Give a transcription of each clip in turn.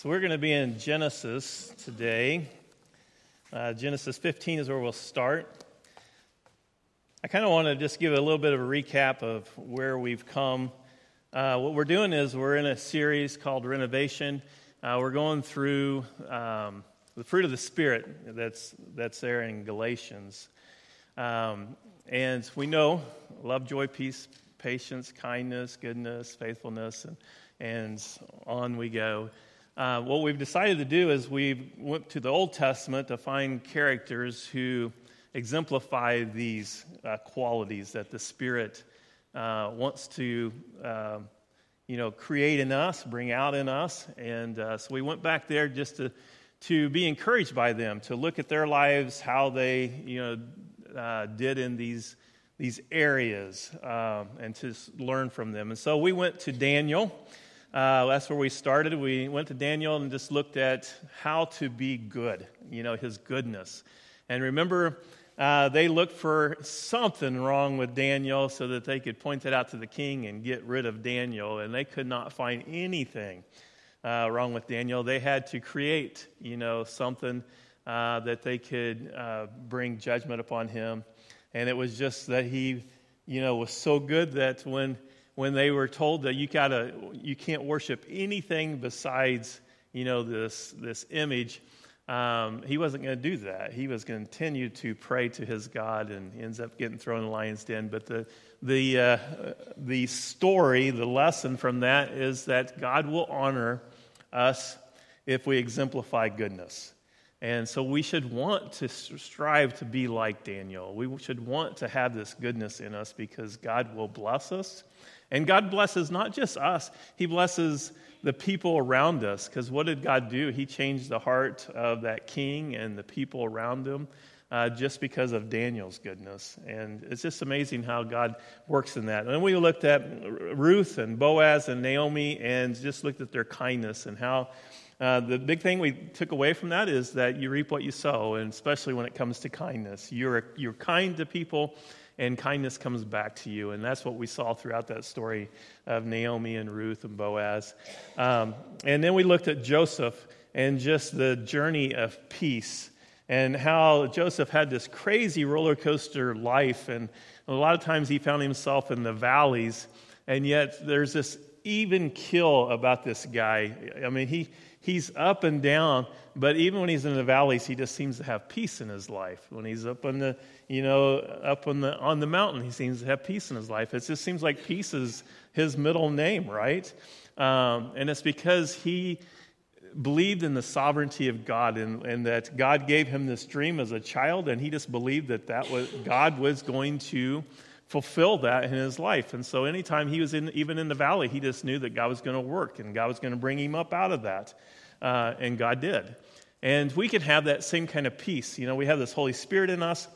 So we're going to be in Genesis today. Uh, Genesis 15 is where we'll start. I kind of want to just give a little bit of a recap of where we've come. Uh, what we're doing is we're in a series called Renovation. Uh, we're going through um, the fruit of the Spirit that's, that's there in Galatians. Um, and we know love, joy, peace, patience, kindness, goodness, faithfulness, and, and on we go. Uh, what we've decided to do is we went to the Old Testament to find characters who exemplify these uh, qualities that the Spirit uh, wants to, um, you know, create in us, bring out in us. And uh, so we went back there just to to be encouraged by them, to look at their lives, how they, you know, uh, did in these these areas, um, and to learn from them. And so we went to Daniel. Uh, that's where we started. We went to Daniel and just looked at how to be good, you know, his goodness. And remember, uh, they looked for something wrong with Daniel so that they could point it out to the king and get rid of Daniel. And they could not find anything uh, wrong with Daniel. They had to create, you know, something uh, that they could uh, bring judgment upon him. And it was just that he, you know, was so good that when when they were told that you gotta you can't worship anything besides you know this this image um, he wasn't going to do that. He was going to continue to pray to his god and ends up getting thrown in the lion's den. But the the uh, the story the lesson from that is that god will honor us if we exemplify goodness and so we should want to strive to be like Daniel. We should want to have this goodness in us because God will bless us and God blesses not just us, He blesses the people around us. Because what did God do? He changed the heart of that king and the people around him uh, just because of Daniel's goodness. And it's just amazing how God works in that. And then we looked at Ruth and Boaz and Naomi and just looked at their kindness and how. Uh, the big thing we took away from that is that you reap what you sow, and especially when it comes to kindness. You're, you're kind to people, and kindness comes back to you. And that's what we saw throughout that story of Naomi and Ruth and Boaz. Um, and then we looked at Joseph and just the journey of peace and how Joseph had this crazy roller coaster life. And a lot of times he found himself in the valleys. And yet there's this even kill about this guy. I mean, he he's up and down, but even when he's in the valleys, he just seems to have peace in his life. When he's up on the, you know, up on the on the mountain, he seems to have peace in his life. It just seems like peace is his middle name, right? Um, and it's because he believed in the sovereignty of God and, and that God gave him this dream as a child, and he just believed that that was God was going to fulfill that in his life. And so anytime he was in, even in the valley, he just knew that God was going to work and God was going to bring him up out of that. Uh, and God did. And we can have that same kind of peace. You know, we have this Holy Spirit in us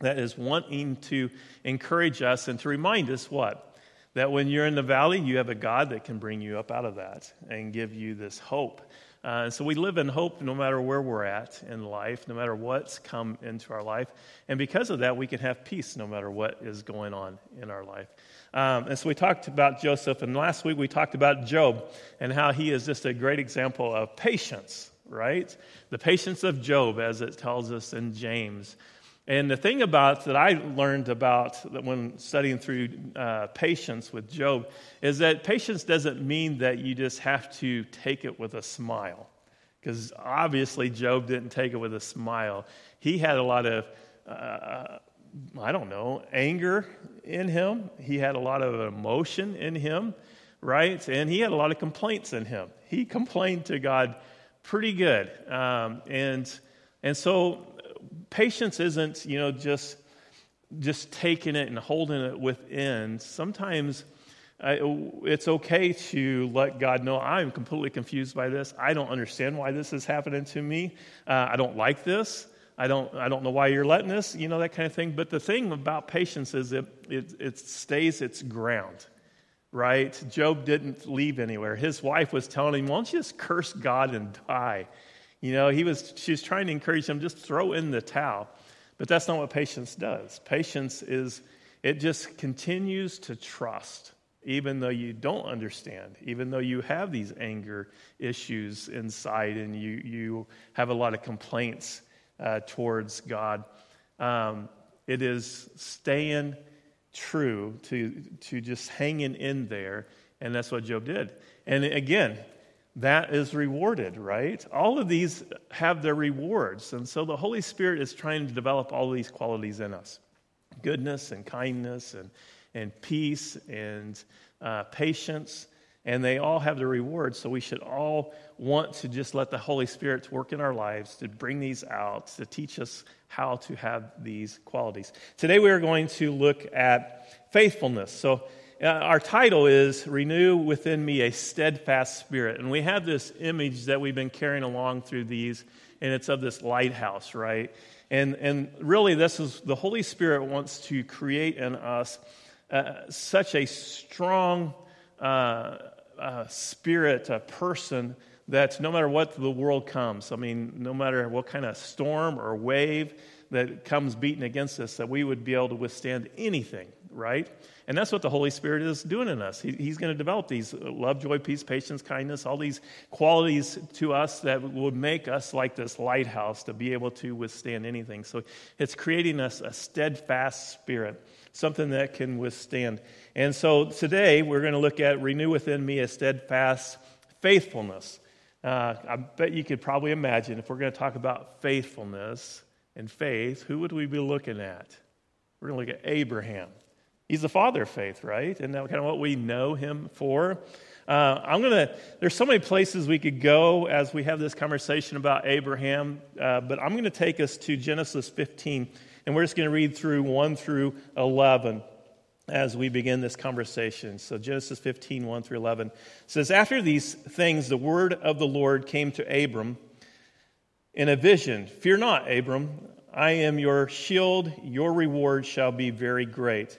that is wanting to encourage us and to remind us what? That when you're in the valley, you have a God that can bring you up out of that and give you this hope. Uh, so we live in hope no matter where we're at in life, no matter what's come into our life. And because of that, we can have peace no matter what is going on in our life. Um, and so we talked about Joseph, and last week we talked about Job and how he is just a great example of patience, right? The patience of Job, as it tells us in James. And the thing about that I learned about when studying through uh, patience with Job is that patience doesn't mean that you just have to take it with a smile. Because obviously, Job didn't take it with a smile. He had a lot of, uh, I don't know, anger in him. He had a lot of emotion in him, right? And he had a lot of complaints in him. He complained to God pretty good. Um, and, and so patience isn't, you know, just just taking it and holding it within. Sometimes uh, it's okay to let God know I'm completely confused by this. I don't understand why this is happening to me. Uh, I don't like this. I don't, I don't know why you're letting this, you know, that kind of thing. But the thing about patience is it, it, it stays its ground, right? Job didn't leave anywhere. His wife was telling him, why don't you just curse God and die? You know, he was, she was trying to encourage him, just throw in the towel. But that's not what patience does. Patience is, it just continues to trust even though you don't understand, even though you have these anger issues inside and you, you have a lot of complaints uh, towards God. Um, it is staying true to, to just hanging in there, and that's what Job did. And again, that is rewarded, right? All of these have their rewards. And so the Holy Spirit is trying to develop all these qualities in us goodness and kindness and, and peace and uh, patience. And they all have their rewards. So we should all want to just let the Holy Spirit work in our lives to bring these out, to teach us how to have these qualities. Today we are going to look at faithfulness. So uh, our title is Renew Within Me a Steadfast Spirit. And we have this image that we've been carrying along through these, and it's of this lighthouse, right? And, and really, this is the Holy Spirit wants to create in us uh, such a strong uh, uh, spirit, a person that no matter what the world comes, I mean, no matter what kind of storm or wave that comes beating against us, that we would be able to withstand anything, right? And that's what the Holy Spirit is doing in us. He, he's going to develop these love, joy, peace, patience, kindness, all these qualities to us that would make us like this lighthouse to be able to withstand anything. So it's creating us a steadfast spirit, something that can withstand. And so today we're going to look at renew within me a steadfast faithfulness. Uh, I bet you could probably imagine if we're going to talk about faithfulness and faith, who would we be looking at? We're going to look at Abraham. He's the father of faith, right? And that kind of what we know him for. Uh, I'm going to, there's so many places we could go as we have this conversation about Abraham, uh, but I'm going to take us to Genesis 15, and we're just going to read through 1 through 11 as we begin this conversation. So, Genesis 15, 1 through 11 says, After these things, the word of the Lord came to Abram in a vision Fear not, Abram, I am your shield, your reward shall be very great.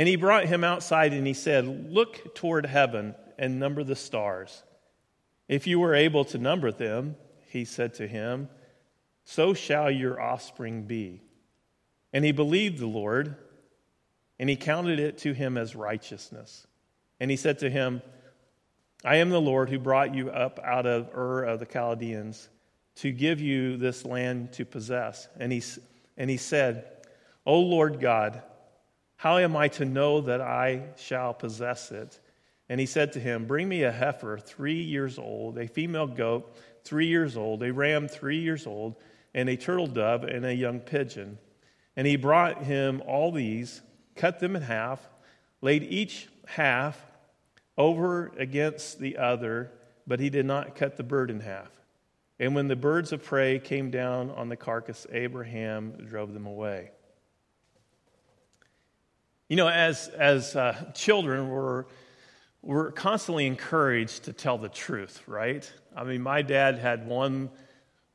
And he brought him outside and he said, Look toward heaven and number the stars. If you were able to number them, he said to him, so shall your offspring be. And he believed the Lord, and he counted it to him as righteousness. And he said to him, I am the Lord who brought you up out of Ur of the Chaldeans to give you this land to possess. And he, and he said, O Lord God, how am I to know that I shall possess it? And he said to him, Bring me a heifer three years old, a female goat three years old, a ram three years old, and a turtle dove and a young pigeon. And he brought him all these, cut them in half, laid each half over against the other, but he did not cut the bird in half. And when the birds of prey came down on the carcass, Abraham drove them away. You know, as, as uh, children, we're, we're constantly encouraged to tell the truth, right? I mean, my dad had one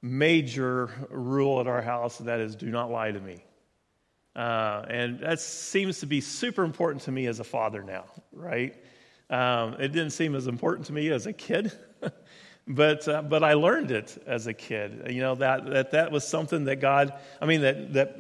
major rule at our house, and that is do not lie to me. Uh, and that seems to be super important to me as a father now, right? Um, it didn't seem as important to me as a kid, but uh, but I learned it as a kid. You know that that that was something that God. I mean that that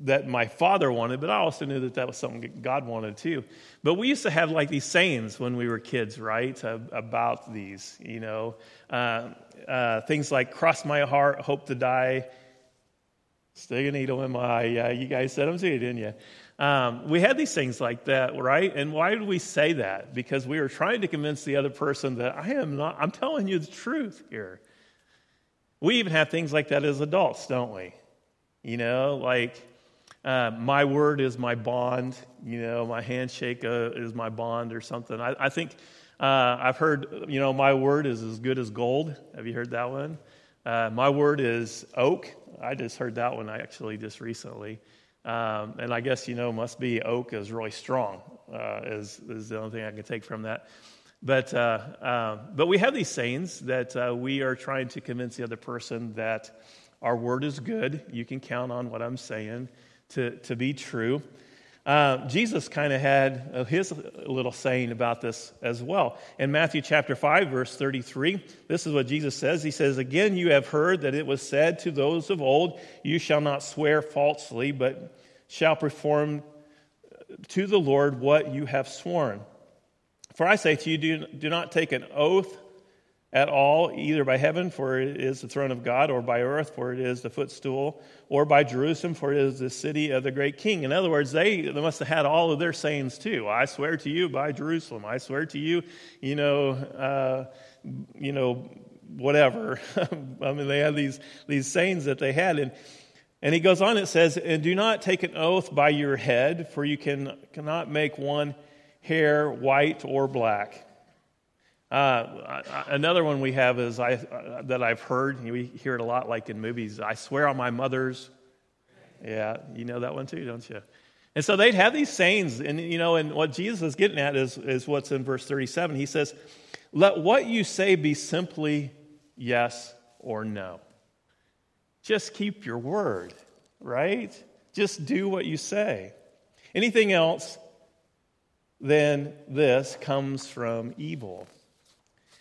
that my father wanted, but I also knew that that was something God wanted too. But we used to have like these sayings when we were kids, right? About these, you know, uh, uh, things like "cross my heart, hope to die," "stick a needle in my eye." Yeah, you guys said them too, didn't you? Um, we had these things like that, right? And why did we say that? Because we were trying to convince the other person that I am not. I'm telling you the truth here. We even have things like that as adults, don't we? You know, like uh, my word is my bond. You know, my handshake uh, is my bond or something. I, I think uh, I've heard, you know, my word is as good as gold. Have you heard that one? Uh, my word is oak. I just heard that one actually just recently. Um, and I guess, you know, must be oak is really strong, uh, is, is the only thing I can take from that. But, uh, uh, but we have these sayings that we are trying to convince the other person that our word is good. You can count on what I'm saying to, to be true. Uh, Jesus kind of had uh, his little saying about this as well. In Matthew chapter 5, verse 33, this is what Jesus says. He says, Again, you have heard that it was said to those of old, You shall not swear falsely, but shall perform to the Lord what you have sworn. For I say to you, do, do not take an oath at all, either by heaven, for it is the throne of God, or by earth, for it is the footstool, or by Jerusalem, for it is the city of the great king. In other words, they, they must have had all of their sayings too. I swear to you by Jerusalem. I swear to you, you know, uh, you know, whatever. I mean, they had these, these sayings that they had. And, and he goes on, it says, And do not take an oath by your head, for you can, cannot make one hair white or black. Uh, another one we have is I, uh, that I've heard, we hear it a lot like in movies I swear on my mother's. Yeah, you know that one too, don't you? And so they'd have these sayings, and you know, and what Jesus is getting at is, is what's in verse 37. He says, Let what you say be simply yes or no. Just keep your word, right? Just do what you say. Anything else than this comes from evil.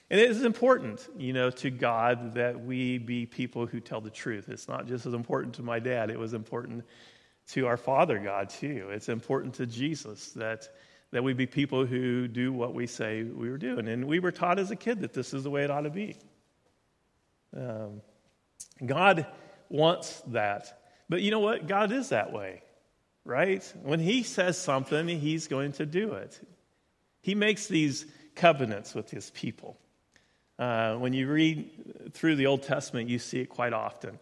And it is important, you know, to God that we be people who tell the truth. It's not just as important to my dad, it was important to our Father God, too. It's important to Jesus that, that we be people who do what we say we were doing. And we were taught as a kid that this is the way it ought to be. Um, God wants that. But you know what? God is that way right? When he says something, he's going to do it. He makes these covenants with his people. Uh, when you read through the Old Testament, you see it quite often,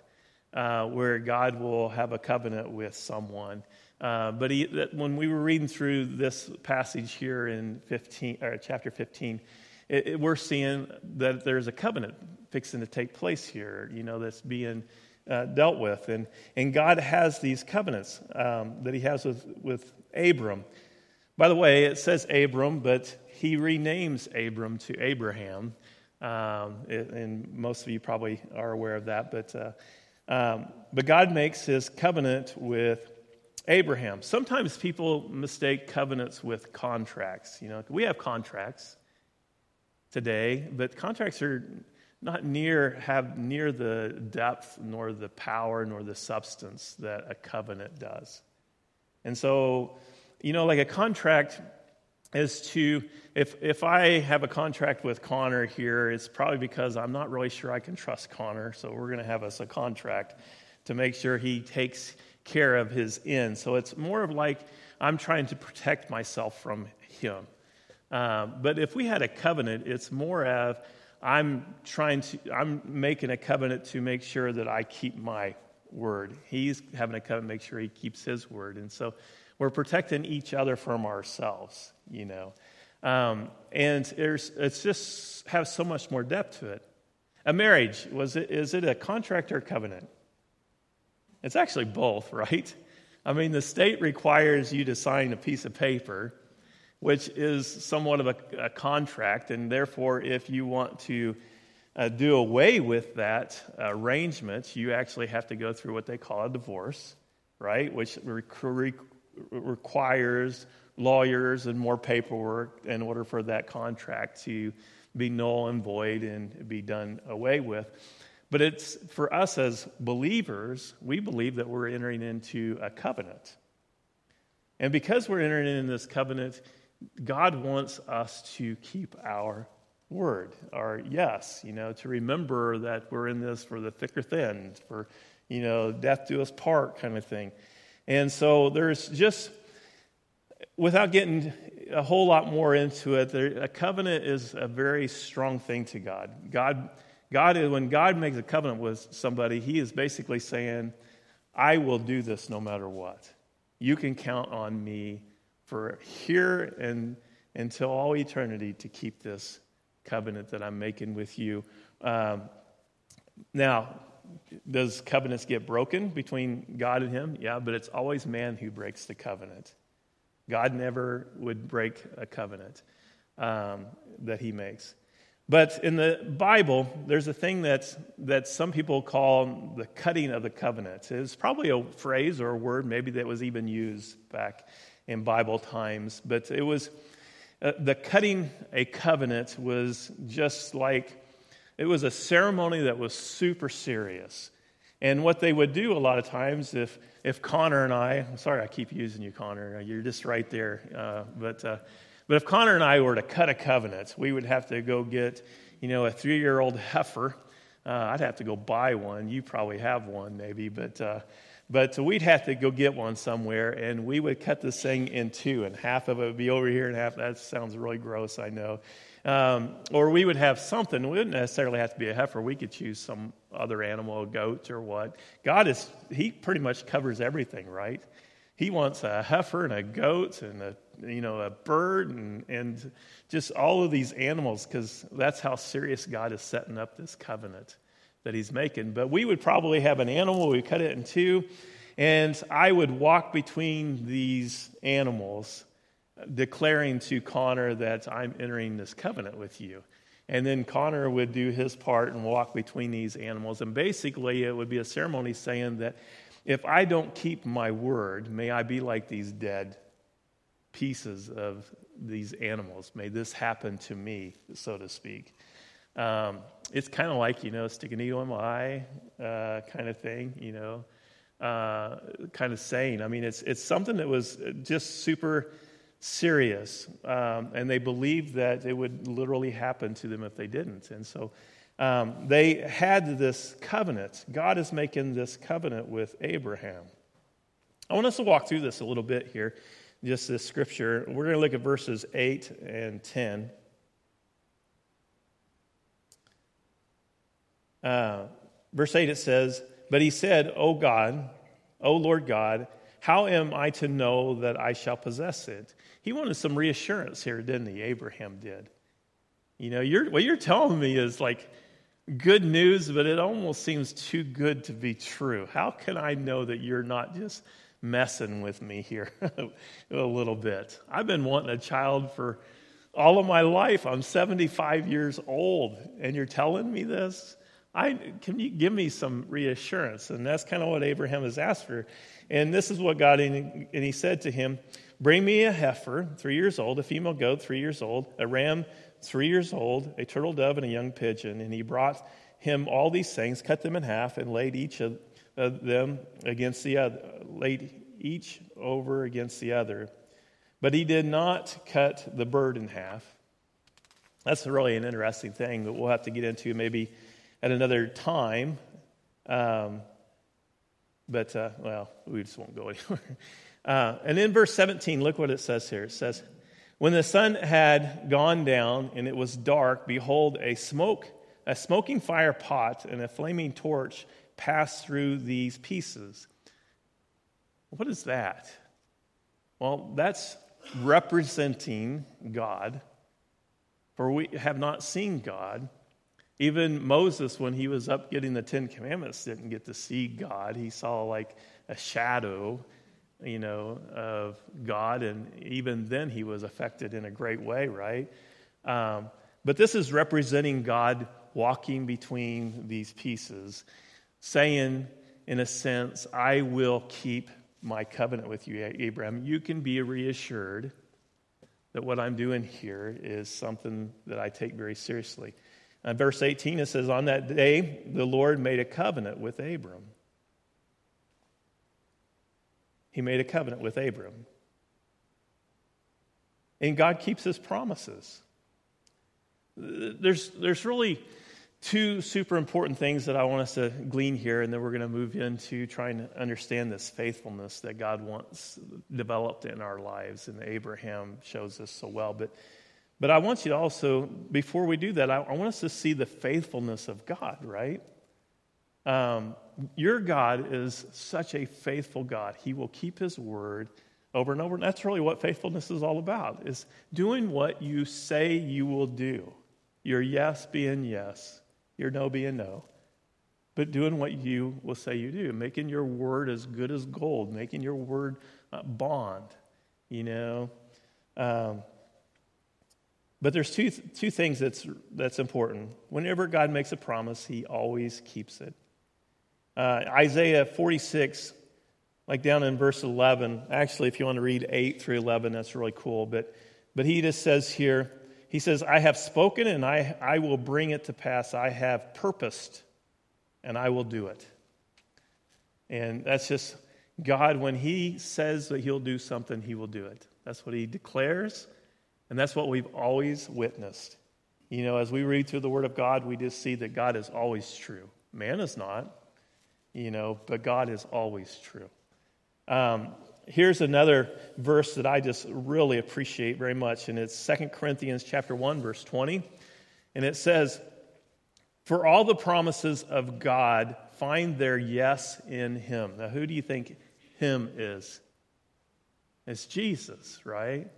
uh, where God will have a covenant with someone. Uh, but he, when we were reading through this passage here in 15, or chapter 15, it, it, we're seeing that there's a covenant fixing to take place here, you know, that's being uh, dealt with. And, and God has these covenants um, that he has with, with Abram. By the way, it says Abram, but he renames Abram to Abraham. Um, and most of you probably are aware of that. But, uh, um, but God makes his covenant with Abraham. Sometimes people mistake covenants with contracts. You know, we have contracts today, but contracts are not near have near the depth nor the power nor the substance that a covenant does. And so, you know, like a contract is to if if I have a contract with Connor here, it's probably because I'm not really sure I can trust Connor, so we're going to have us a contract to make sure he takes care of his end. So it's more of like I'm trying to protect myself from him. Uh, but if we had a covenant, it's more of I'm trying to, I'm making a covenant to make sure that I keep my word. He's having a covenant to make sure he keeps his word. And so we're protecting each other from ourselves, you know. Um, and it's just has so much more depth to it. A marriage, was it, is it a contract or covenant? It's actually both, right? I mean, the state requires you to sign a piece of paper which is somewhat of a, a contract. And therefore, if you want to uh, do away with that arrangement, you actually have to go through what they call a divorce, right? Which re- requires lawyers and more paperwork in order for that contract to be null and void and be done away with. But it's for us as believers, we believe that we're entering into a covenant. And because we're entering into this covenant, God wants us to keep our word, our yes, you know, to remember that we're in this for the thick or thin, for, you know, death do us part kind of thing. And so there's just, without getting a whole lot more into it, there, a covenant is a very strong thing to God. God, God is, when God makes a covenant with somebody, He is basically saying, I will do this no matter what. You can count on me for here and until all eternity to keep this covenant that I'm making with you. Um, now, does covenants get broken between God and him? Yeah, but it's always man who breaks the covenant. God never would break a covenant. um, that he makes. But in the Bible, there's a thing that's, that some people call the cutting of the covenant. It's probably a phrase or a word maybe that was even used back in Bible times, but it was uh, the cutting a covenant was just like it was a ceremony that was super serious. And what they would do a lot of times, if, if Connor and I, I'm sorry I keep using you, Connor, you're just right there, uh, but uh, but if Connor and I were to cut a covenant, we would have to go get, you know, a three year old heifer. Uh, I'd have to go buy one. You probably have one, maybe, but. Uh, but we'd have to go get one somewhere, and we would cut this thing in two, and half of it would be over here, and half. That sounds really gross, I know. Um, or we would have something. We wouldn't necessarily have to be a heifer. We could choose some other animal, a goat or what. God is, He pretty much covers everything, right? He wants a heifer and a goat and a you know a bird and, and just all of these animals because that's how serious God is setting up this covenant that He's making. But we would probably have an animal, we cut it in two, and I would walk between these animals, declaring to Connor that I'm entering this covenant with you. And then Connor would do his part and walk between these animals. And basically, it would be a ceremony saying that if I don't keep my word, may I be like these dead pieces of these animals. May this happen to me, so to speak. Um, it's kind of like, you know, stick a needle in my eye uh, kind of thing, you know, uh, kind of saying. I mean, it's, it's something that was just super serious. Um, and they believed that it would literally happen to them if they didn't. And so um, they had this covenant. God is making this covenant with Abraham. I want us to walk through this a little bit here, just this scripture. We're going to look at verses 8 and 10. Uh, verse 8 it says, But he said, O God, O Lord God, how am I to know that I shall possess it? He wanted some reassurance here, didn't he? Abraham did. You know, you're, what you're telling me is like, good news, but it almost seems too good to be true. How can I know that you're not just messing with me here a little bit? I've been wanting a child for all of my life. I'm 75 years old, and you're telling me this? I, can you give me some reassurance? And that's kind of what Abraham has asked for. And this is what God, and he said to him, Bring me a heifer, three years old, a female goat, three years old, a ram, three years old, a turtle dove, and a young pigeon. And he brought him all these things, cut them in half, and laid each of them against the other, laid each over against the other. But he did not cut the bird in half. That's really an interesting thing that we'll have to get into maybe at another time. Um, but, uh, well, we just won't go anywhere. Uh, and in verse 17, look what it says here. It says, when the sun had gone down and it was dark, behold, a smoke, a smoking fire pot and a flaming torch passed through these pieces. What is that? Well, that's representing God, for we have not seen God. Even Moses, when he was up getting the Ten Commandments, didn't get to see God. He saw like a shadow you know, of God, and even then he was affected in a great way, right? Um, but this is representing God walking between these pieces, saying, in a sense, I will keep my covenant with you, Abraham. You can be reassured that what I'm doing here is something that I take very seriously. Uh, verse 18, it says, On that day, the Lord made a covenant with Abram he made a covenant with Abram. And God keeps his promises. There's, there's really two super important things that I want us to glean here, and then we're going to move into trying to understand this faithfulness that God wants developed in our lives. And Abraham shows us so well. But, but I want you to also, before we do that, I, I want us to see the faithfulness of God, right? Um, your God is such a faithful God. He will keep his word over and over. And that's really what faithfulness is all about, is doing what you say you will do. Your yes being yes, your no being no. But doing what you will say you do, making your word as good as gold, making your word uh, bond, you know. Um, But there's two, two things that's, that's important. Whenever God makes a promise, he always keeps it. Uh, Isaiah 46, like down in verse 11, actually, if you want to read 8 through 11, that's really cool. But, but he just says here, he says, I have spoken and I, I will bring it to pass. I have purposed and I will do it. And that's just God, when He says that He'll do something, He will do it. That's what He declares, and that's what we've always witnessed. You know, as we read through the Word of God, we just see that God is always true. Man is not, you know, but God is always true. Um, here's another verse that I just really appreciate very much, and it's 2 Corinthians chapter 1, verse 20. And it says, For all the promises of God find their yes in Him. Now, who do you think Him is? It's Jesus, right?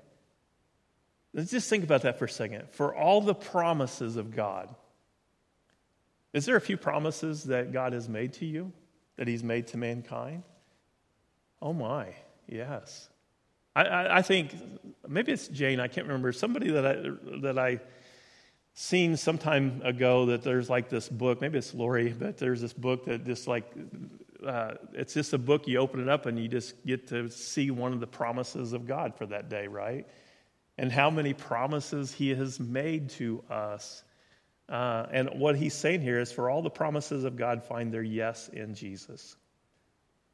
Let's just think about that for a second. For all the promises of God, is there a few promises that God has made to you, that He's made to mankind? Oh my, yes. I, I, I think maybe it's Jane. I can't remember somebody that I that I seen some time ago that there's like this book. Maybe it's Lori, but there's this book that just like uh, it's just a book. You open it up and you just get to see one of the promises of God for that day, right? And how many promises he has made to us. Uh, and what he's saying here is for all the promises of God find their yes in Jesus.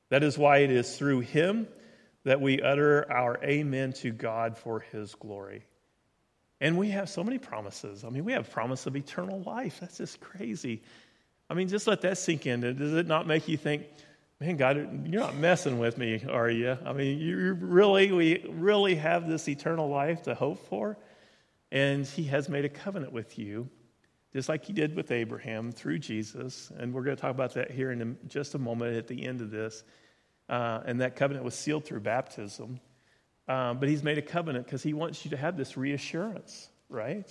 That is why it is through him that we utter our amen to God for his glory. And we have so many promises. I mean, we have promise of eternal life. That's just crazy. I mean, just let that sink in. Does it not make you think, man, God, you're not messing with me, are you? I mean, you really, we really have this eternal life to hope for. And He has made a covenant with you, just like He did with Abraham through Jesus. And we're going to talk about that here in just a moment at the end of this. Uh, and that covenant was sealed through baptism. Um, but He's made a covenant because He wants you to have this reassurance, right?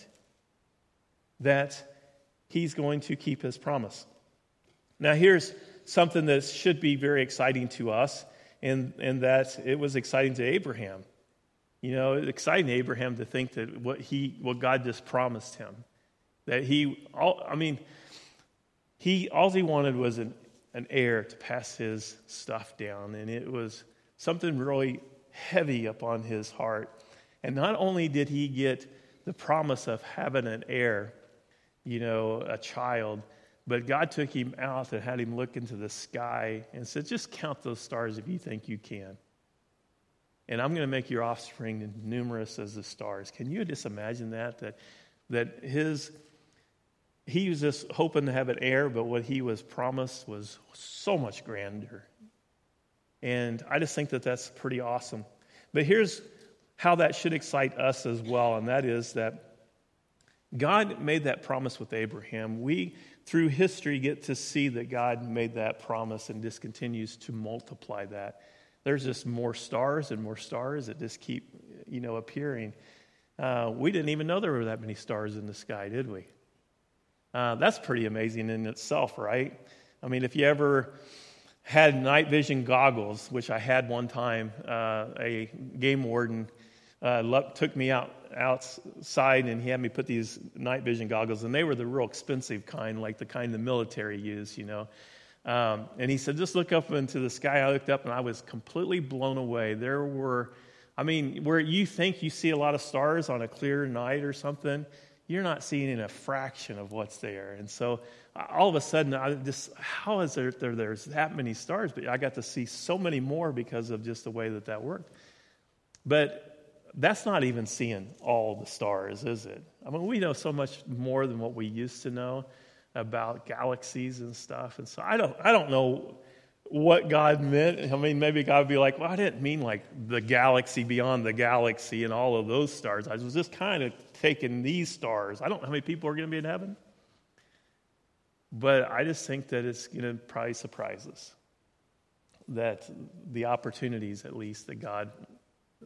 That He's going to keep His promise. Now, here's something that should be very exciting to us, and, and that it was exciting to Abraham. You know, exciting to Abraham to think that what, he, what God just promised him, that he, all, I mean, he, all he wanted was an, an heir to pass his stuff down, and it was something really heavy upon his heart. And not only did he get the promise of having an heir, you know, a child, but God took him out and had him look into the sky and said, Just count those stars if you think you can. And I'm going to make your offspring numerous as the stars. Can you just imagine that? That, that his, he was just hoping to have an heir, but what he was promised was so much grander. And I just think that that's pretty awesome. But here's how that should excite us as well, and that is that God made that promise with Abraham. We through history get to see that God made that promise and just continues to multiply that. There's just more stars and more stars that just keep, you know, appearing. Uh, we didn't even know there were that many stars in the sky, did we? Uh, that's pretty amazing in itself, right? I mean, if you ever had night vision goggles, which I had one time, uh, a game warden uh, took me out outside and he had me put these night vision goggles, and they were the real expensive kind, like the kind the military use, you know. Um, and he said, just look up into the sky. I looked up and I was completely blown away. There were, I mean, where you think you see a lot of stars on a clear night or something, you're not seeing in a fraction of what's there. And so all of a sudden, I just, how is there, there there's that many stars? But I got to see so many more because of just the way that that worked. But that's not even seeing all the stars, is it? I mean, we know so much more than what we used to know about galaxies and stuff. And so I don't, I don't know what God meant. I mean, maybe God would be like, well, I didn't mean like the galaxy beyond the galaxy and all of those stars. I was just kind of taking these stars. I don't know how many people are going to be in heaven. But I just think that it's going to probably surprise us that the opportunities, at least, that God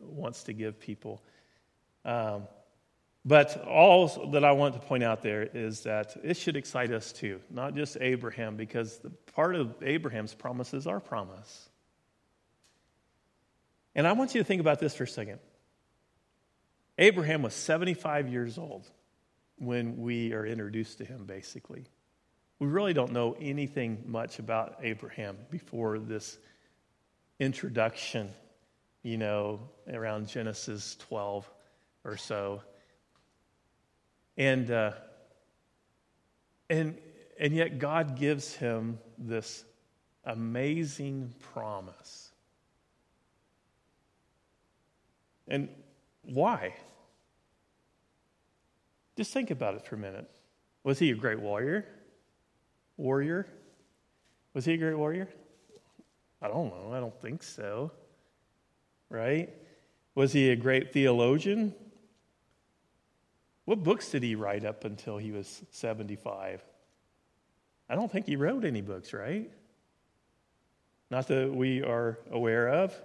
wants to give people. Um, but all that I want to point out there is that it should excite us too, not just Abraham, because part of Abraham's promise is our promise. And I want you to think about this for a second. Abraham was 75 years old when we are introduced to him, basically. We really don't know anything much about Abraham before this introduction, you know, around Genesis 12 or so. And, uh, and, and yet God gives him this amazing promise. And why? Just think about it for a minute. Was he a great warrior? Warrior? Was he a great warrior? I don't know. I don't think so. Right? Was he a great theologian? What books did he write up until he was 75? I don't think he wrote any books, right? Not that we are aware of.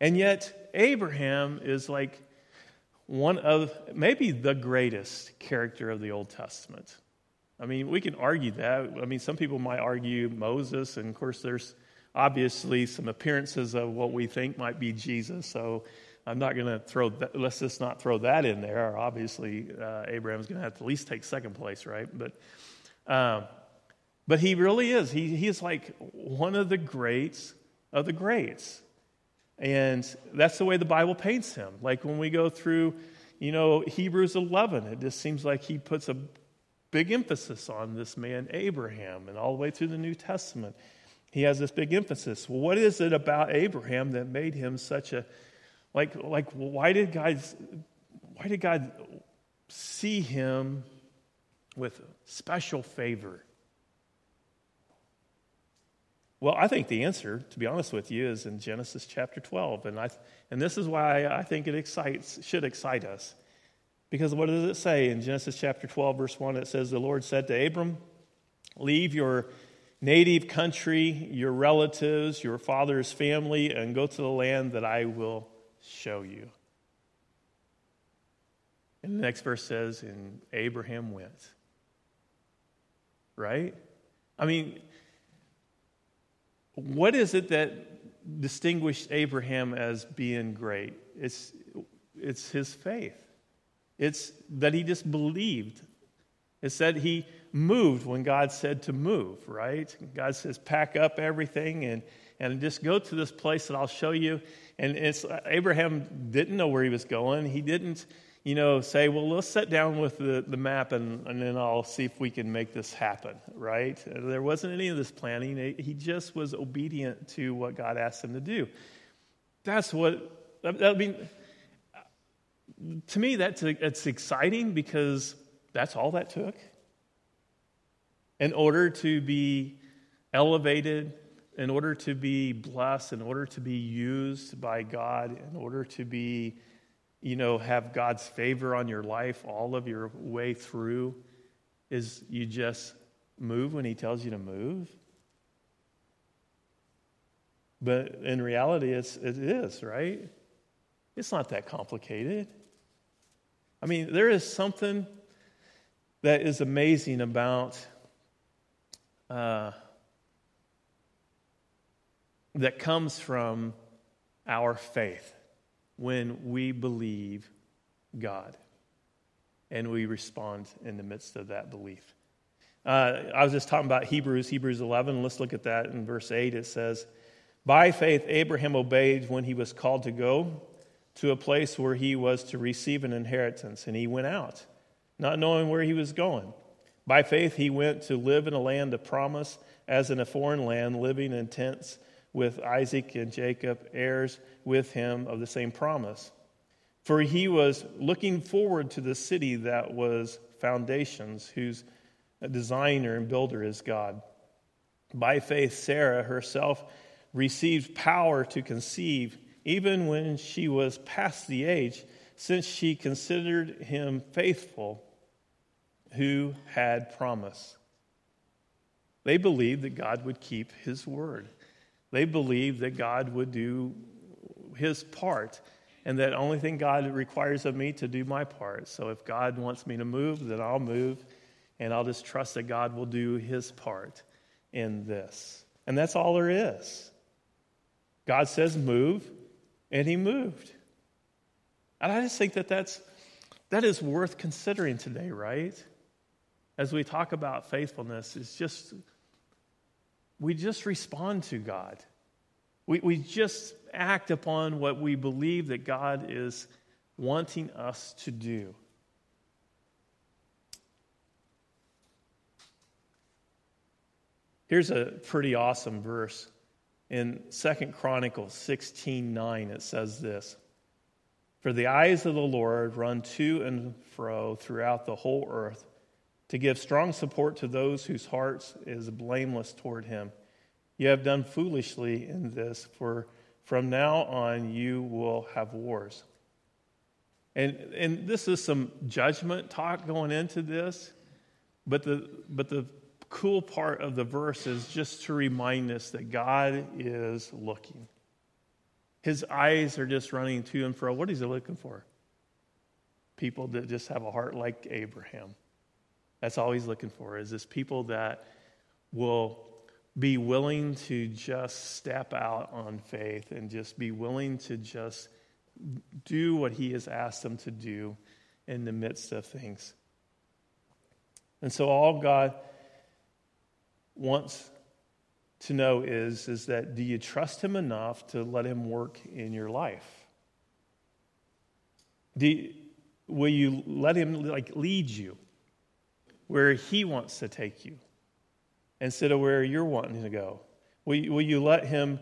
And yet, Abraham is like one of maybe the greatest character of the Old Testament. I mean, we can argue that. I mean, some people might argue Moses, and of course, there's obviously some appearances of what we think might be Jesus. So I'm not going to throw that, let's just not throw that in there. Obviously, uh, Abraham's going to have to at least take second place, right? But, uh, but he really is. He, he is like one of the greats of the greats. And that's the way the Bible paints him. Like when we go through, you know, Hebrews 11, it just seems like he puts a big emphasis on this man, Abraham, and all the way through the New Testament. He has this big emphasis. Well, what is it about Abraham that made him such a, like, like why did God, why did God see him with special favor? Well, I think the answer, to be honest with you, is in Genesis chapter 12. And, I, and this is why I think it excites, should excite us. Because what does it say in Genesis chapter 12, verse 1? It says, The Lord said to Abram, Leave your native country, your relatives, your father's family, and go to the land that I will show you. And the next verse says, And Abraham went. Right? I mean, what is it that distinguished Abraham as being great? It's, it's his faith. It's that he just believed. It's that he moved when God said to move, right? God says, pack up everything and, and just go to this place that I'll show you. And it's, Abraham didn't know where he was going. He didn't you know, say, well, let's sit down with the, the map and, and then I'll see if we can make this happen, right? There wasn't any of this planning. He just was obedient to what God asked him to do. That's what, I mean, to me, that's, it's exciting because that's all that took. In order to be elevated, in order to be blessed, in order to be used by God, in order to be you know, have God's favor on your life all of your way through is you just move when He tells you to move. But in reality, it's, it is, right? It's not that complicated. I mean, there is something that is amazing about uh, that comes from our faith when we believe God and we respond in the midst of that belief. Uh, I was just talking about Hebrews, Hebrews 11. Let's look at that in verse 8. It says, By faith, Abraham obeyed when he was called to go to a place where he was to receive an inheritance, and he went out, not knowing where he was going. By faith, he went to live in a land of promise, as in a foreign land, living in tents with Isaac and Jacob, heirs with him of the same promise. For he was looking forward to the city that was foundations, whose designer and builder is God. By faith, Sarah herself received power to conceive, even when she was past the age, since she considered him faithful who had promise. They believed that God would keep his word. They believed that God would do his part and that only thing God requires of me to do my part. So if God wants me to move, then I'll move and I'll just trust that God will do his part in this. And that's all there is. God says move, and he moved. And I just think that that's, that is worth considering today, right? As we talk about faithfulness, it's just, we just respond to God. We, we just act upon what we believe that God is wanting us to do. Here's a pretty awesome verse. In Second Chronicles 16 9, it says this For the eyes of the Lord run to and fro throughout the whole earth to give strong support to those whose hearts is blameless toward him. You have done foolishly in this, for from now on you will have wars. And, and this is some judgment talk going into this, but the, but the cool part of the verse is just to remind us that God is looking. His eyes are just running to and fro. What is he looking for? People that just have a heart like Abraham. That's all he's looking for, is this people that will be willing to just step out on faith and just be willing to just do what he has asked them to do in the midst of things. And so all God wants to know is, is that do you trust him enough to let him work in your life? Do, will you let him like lead you where he wants to take you instead of where you're wanting to go? Will you, will you let him,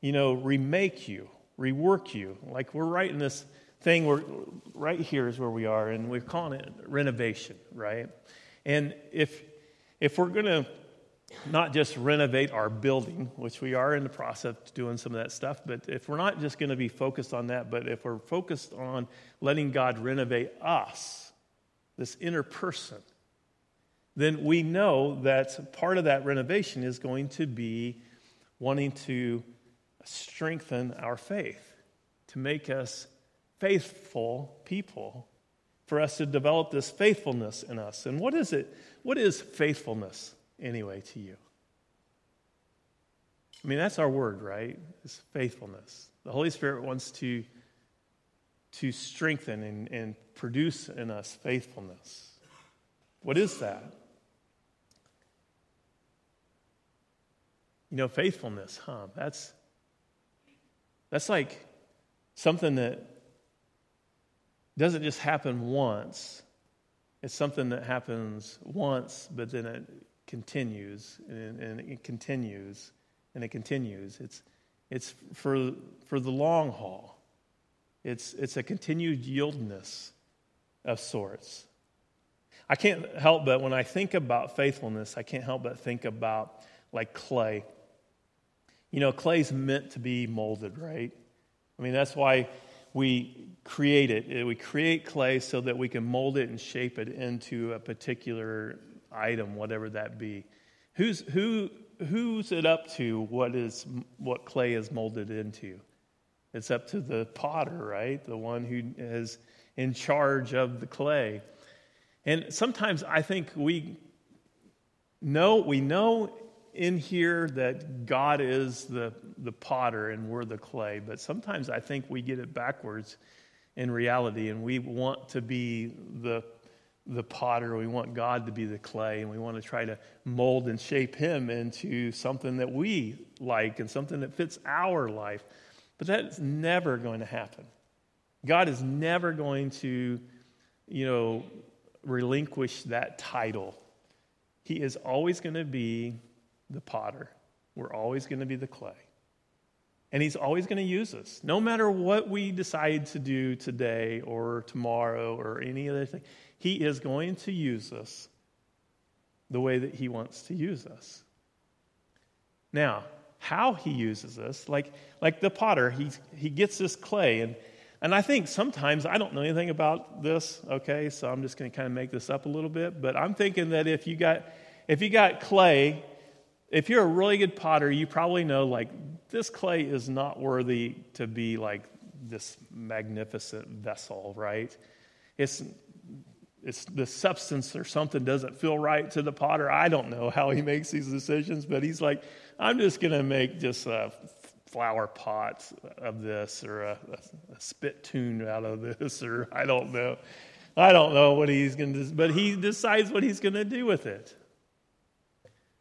you know, remake you, rework you? Like we're right in this thing where right here is where we are, and we're calling it renovation, right? And if if we're going to not just renovate our building, which we are in the process of doing some of that stuff, but if we're not just going to be focused on that, but if we're focused on letting God renovate us, this inner person, then we know that part of that renovation is going to be wanting to strengthen our faith, to make us faithful people, for us to develop this faithfulness in us. And what is it? What is faithfulness? anyway to you? I mean, that's our word, right? It's faithfulness. The Holy Spirit wants to, to strengthen and, and produce in us faithfulness. What is that? You know, faithfulness, huh? That's, that's like something that doesn't just happen once. It's something that happens once, but then it continues and, and it continues and it continues. It's, it's for, for the long haul. It's, it's a continued yieldness of sorts. I can't help but, when I think about faithfulness, I can't help but think about like clay. You know, clay's meant to be molded, right? I mean, that's why we create it. We create clay so that we can mold it and shape it into a particular item, whatever that be. Who's, who, who's it up to what, is, what clay is molded into? It's up to the potter, right? The one who is in charge of the clay. And sometimes I think we know, we know in here that God is the, the potter and we're the clay, but sometimes I think we get it backwards in reality and we want to be the the potter, we want God to be the clay, and we want to try to mold and shape him into something that we like and something that fits our life. But that's never going to happen. God is never going to, you know, relinquish that title. He is always going to be the potter. We're always going to be the clay. And he's always going to use us. No matter what we decide to do today or tomorrow or any other thing, he is going to use us the way that He wants to use us. Now, how He uses us, like, like the potter, he, he gets this clay, and, and I think sometimes, I don't know anything about this, okay, so I'm just going to kind of make this up a little bit, but I'm thinking that if you got, if you got clay, if you're a really good potter, you probably know, like, this clay is not worthy to be like this magnificent vessel, right? It's it's the substance or something doesn't feel right to the potter. I don't know how he makes these decisions, but he's like, I'm just going to make just a flower pot of this or a, a spit tune out of this or I don't know. I don't know what he's going to do, but he decides what he's going to do with it.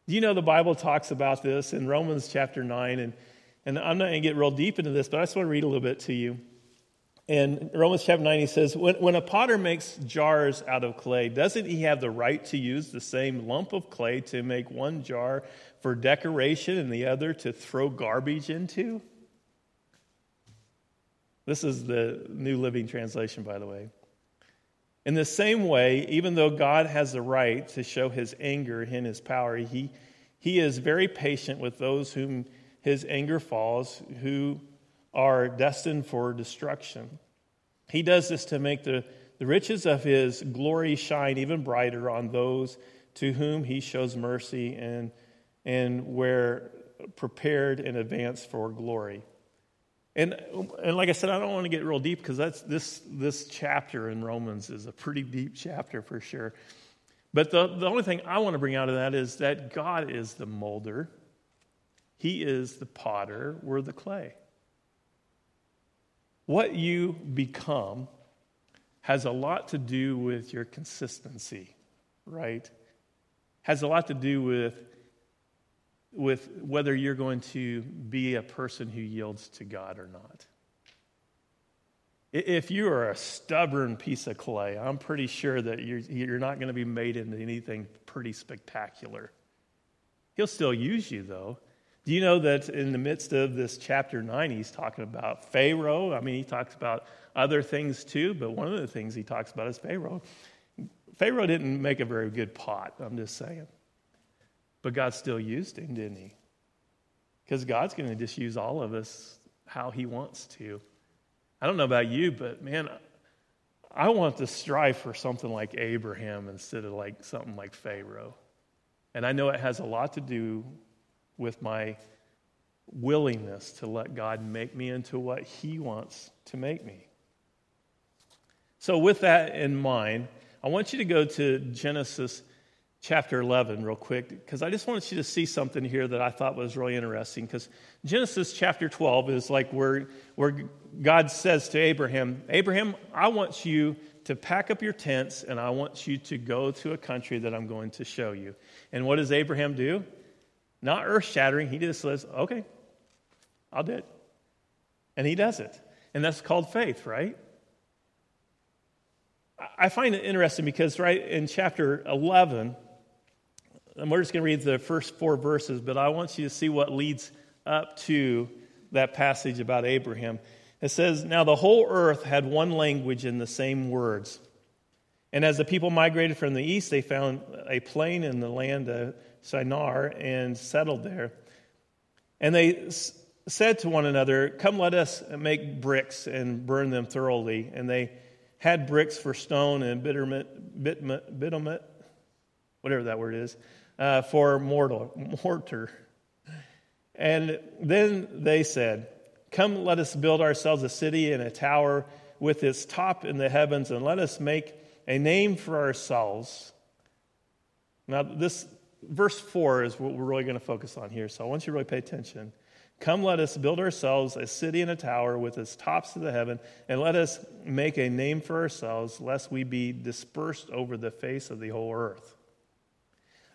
Do you know the Bible talks about this in Romans chapter 9? And, and I'm not going to get real deep into this, but I just want to read a little bit to you. In Romans chapter 9, he says, when, when a potter makes jars out of clay, doesn't he have the right to use the same lump of clay to make one jar for decoration and the other to throw garbage into? This is the New Living Translation, by the way. In the same way, even though God has the right to show his anger in his power, he, he is very patient with those whom his anger falls, who are destined for destruction. He does this to make the, the riches of his glory shine even brighter on those to whom he shows mercy and, and were prepared in advance for glory. And, and like I said, I don't want to get real deep because that's this, this chapter in Romans is a pretty deep chapter for sure. But the, the only thing I want to bring out of that is that God is the molder, He is the potter, we're the clay. What you become has a lot to do with your consistency, right? Has a lot to do with, with whether you're going to be a person who yields to God or not. If you are a stubborn piece of clay, I'm pretty sure that you're, you're not going to be made into anything pretty spectacular. He'll still use you, though. Do you know that in the midst of this chapter 9, he's talking about Pharaoh? I mean, he talks about other things too, but one of the things he talks about is Pharaoh. Pharaoh didn't make a very good pot, I'm just saying. But God still used him, didn't he? Because God's going to just use all of us how he wants to. I don't know about you, but man, I want to strive for something like Abraham instead of like something like Pharaoh. And I know it has a lot to do with my willingness to let God make me into what He wants to make me. So, with that in mind, I want you to go to Genesis chapter 11 real quick because I just wanted you to see something here that I thought was really interesting. Because Genesis chapter 12 is like where, where God says to Abraham, Abraham, I want you to pack up your tents and I want you to go to a country that I'm going to show you. And what does Abraham do? Not earth shattering. He just says, okay, I'll do it. And he does it. And that's called faith, right? I find it interesting because, right, in chapter 11, and we're just going to read the first four verses, but I want you to see what leads up to that passage about Abraham. It says, Now the whole earth had one language and the same words. And as the people migrated from the east, they found a plain in the land of Shinar and settled there. And they said to one another, Come, let us make bricks and burn them thoroughly. And they had bricks for stone and bitumen, bitumen whatever that word is, uh, for mortal, mortar. And then they said, Come, let us build ourselves a city and a tower with its top in the heavens, and let us make a name for ourselves. Now, this verse 4 is what we're really going to focus on here, so I want you to really pay attention. Come, let us build ourselves a city and a tower with its tops to the heaven, and let us make a name for ourselves, lest we be dispersed over the face of the whole earth.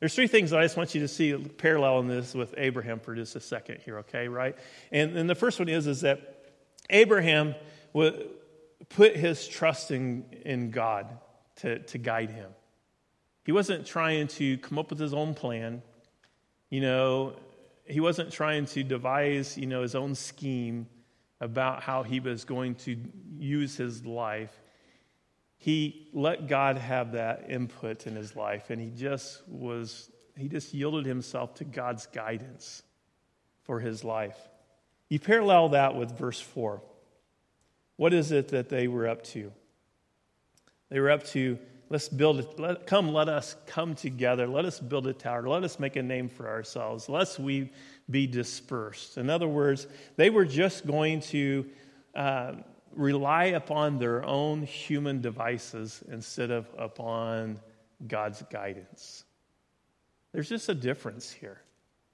There's three things that I just want you to see parallel in this with Abraham for just a second here, okay, right? And, and the first one is, is that Abraham would put his trust in, in God to, to guide him. He wasn't trying to come up with his own plan. You know, he wasn't trying to devise, you know, his own scheme about how he was going to use his life. He let God have that input in his life, and he just was, he just yielded himself to God's guidance for his life. You parallel that with verse 4. What is it that they were up to? They were up to Let's build it. Let, come, let us come together. Let us build a tower. Let us make a name for ourselves, lest we be dispersed. In other words, they were just going to uh, rely upon their own human devices instead of upon God's guidance. There's just a difference here,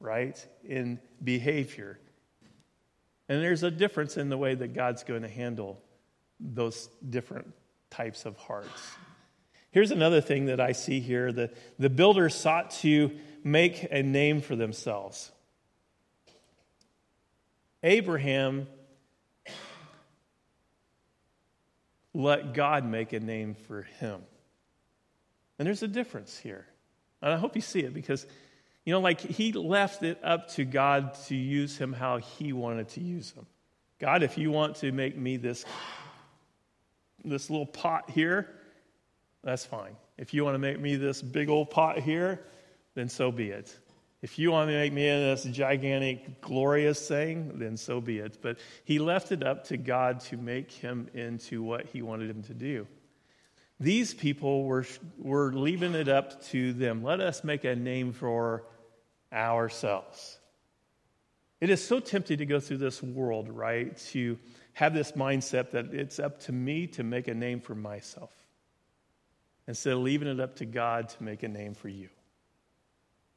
right, in behavior. And there's a difference in the way that God's going to handle those different types of hearts. Here's another thing that I see here the, the builders sought to make a name for themselves. Abraham let God make a name for him. And there's a difference here. And I hope you see it because, you know, like he left it up to God to use him how he wanted to use him. God, if you want to make me this, this little pot here, that's fine. If you want to make me this big old pot here, then so be it. If you want to make me into this gigantic, glorious thing, then so be it. But he left it up to God to make him into what he wanted him to do. These people were, were leaving it up to them. Let us make a name for ourselves. It is so tempting to go through this world, right? To have this mindset that it's up to me to make a name for myself instead of leaving it up to God to make a name for you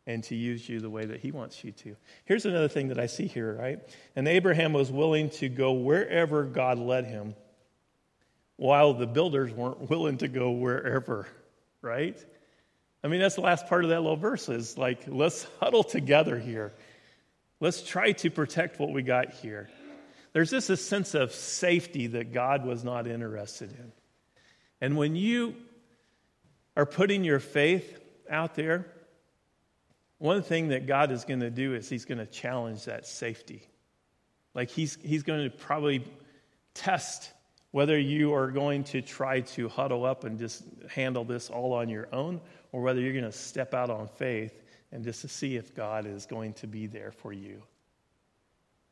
and to use you the way that He wants you to. Here's another thing that I see here, right? And Abraham was willing to go wherever God led him while the builders weren't willing to go wherever, right? I mean, that's the last part of that little verse is like, let's huddle together here. Let's try to protect what we got here. There's just a sense of safety that God was not interested in. And when you are putting your faith out there, one thing that God is going to do is He's going to challenge that safety. Like He's, he's going to probably test whether you are going to try to huddle up and just handle this all on your own, or whether you're going to step out on faith and just to see if God is going to be there for you.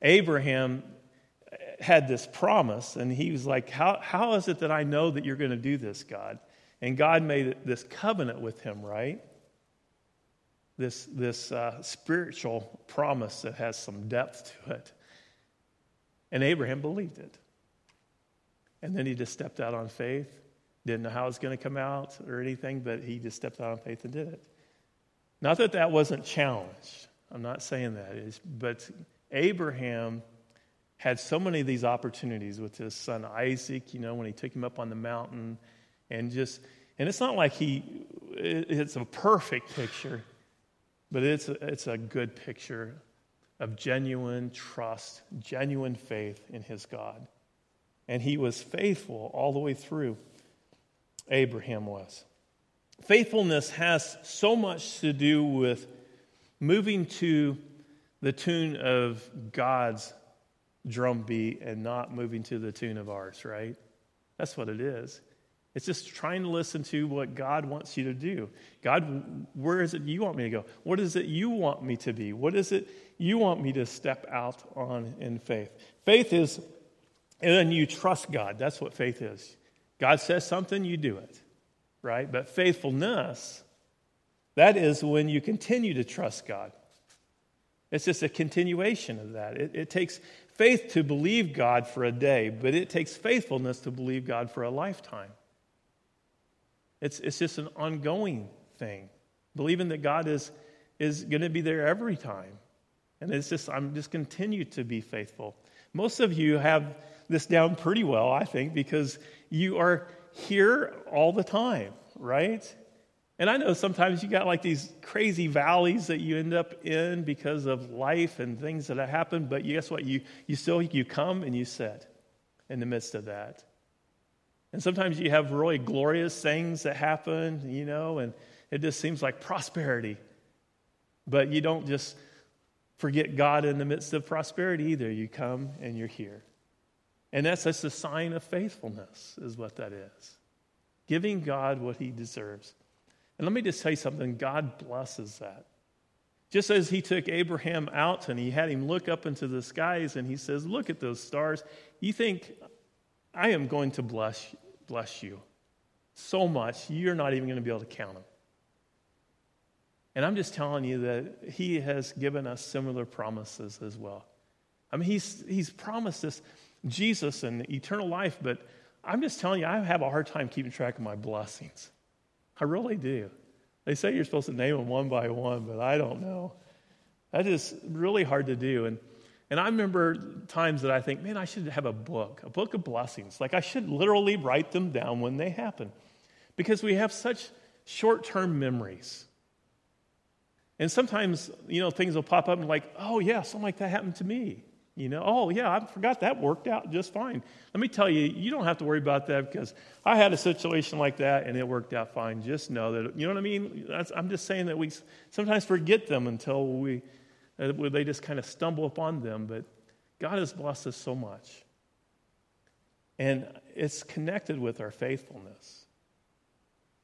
Abraham had this promise, and he was like, How, how is it that I know that you're going to do this, God? And God made this covenant with him, right? This, this uh, spiritual promise that has some depth to it. And Abraham believed it. And then he just stepped out on faith. Didn't know how it was going to come out or anything, but he just stepped out on faith and did it. Not that that wasn't challenged. I'm not saying that. Is, but Abraham had so many of these opportunities with his son Isaac, you know, when he took him up on the mountain and just, and it's not like he, it's a perfect picture, but it's a, it's a good picture of genuine trust, genuine faith in his God. And he was faithful all the way through. Abraham was. Faithfulness has so much to do with moving to the tune of God's drumbeat and not moving to the tune of ours, right? That's what it is. It's just trying to listen to what God wants you to do. God, where is it you want me to go? What is it you want me to be? What is it you want me to step out on in faith? Faith is and then you trust God. That's what faith is. God says something, you do it, right? But faithfulness, that is when you continue to trust God. It's just a continuation of that. It, it, takes faith to believe God for a day, but it takes faithfulness to believe God for a lifetime. It's, it's just an ongoing thing, believing that God is, is going to be there every time. And it's just, I'm just continue to be faithful. Most of you have this down pretty well, I think, because you are here all the time, right? And I know sometimes you got like these crazy valleys that you end up in because of life and things that have happened, but guess what? You, you still you come and you sit in the midst of that. And sometimes you have really glorious things that happen, you know, and it just seems like prosperity. But you don't just forget God in the midst of prosperity either. You come and you're here. And that's just a sign of faithfulness, is what that is. Giving God what he deserves. And let me just tell you something God blesses that. Just as he took Abraham out and he had him look up into the skies and he says, Look at those stars. You think, I am going to bless, bless you so much, you're not even going to be able to count them. And I'm just telling you that he has given us similar promises as well. I mean, he's, he's promised us Jesus and eternal life, but I'm just telling you, I have a hard time keeping track of my blessings. I really do. They say you're supposed to name them one by one, but I don't know. That is really hard to do. And And I remember times that I think, man, I should have a book, a book of blessings. Like I should literally write them down when they happen. Because we have such short term memories. And sometimes, you know, things will pop up and like, oh, yeah, something like that happened to me. You know, oh, yeah, I forgot that worked out just fine. Let me tell you, you don't have to worry about that because I had a situation like that and it worked out fine. Just know that, you know what I mean? I'm just saying that we sometimes forget them until we, uh, they just kind of stumble upon them. But God has blessed us so much. And it's connected with our faithfulness.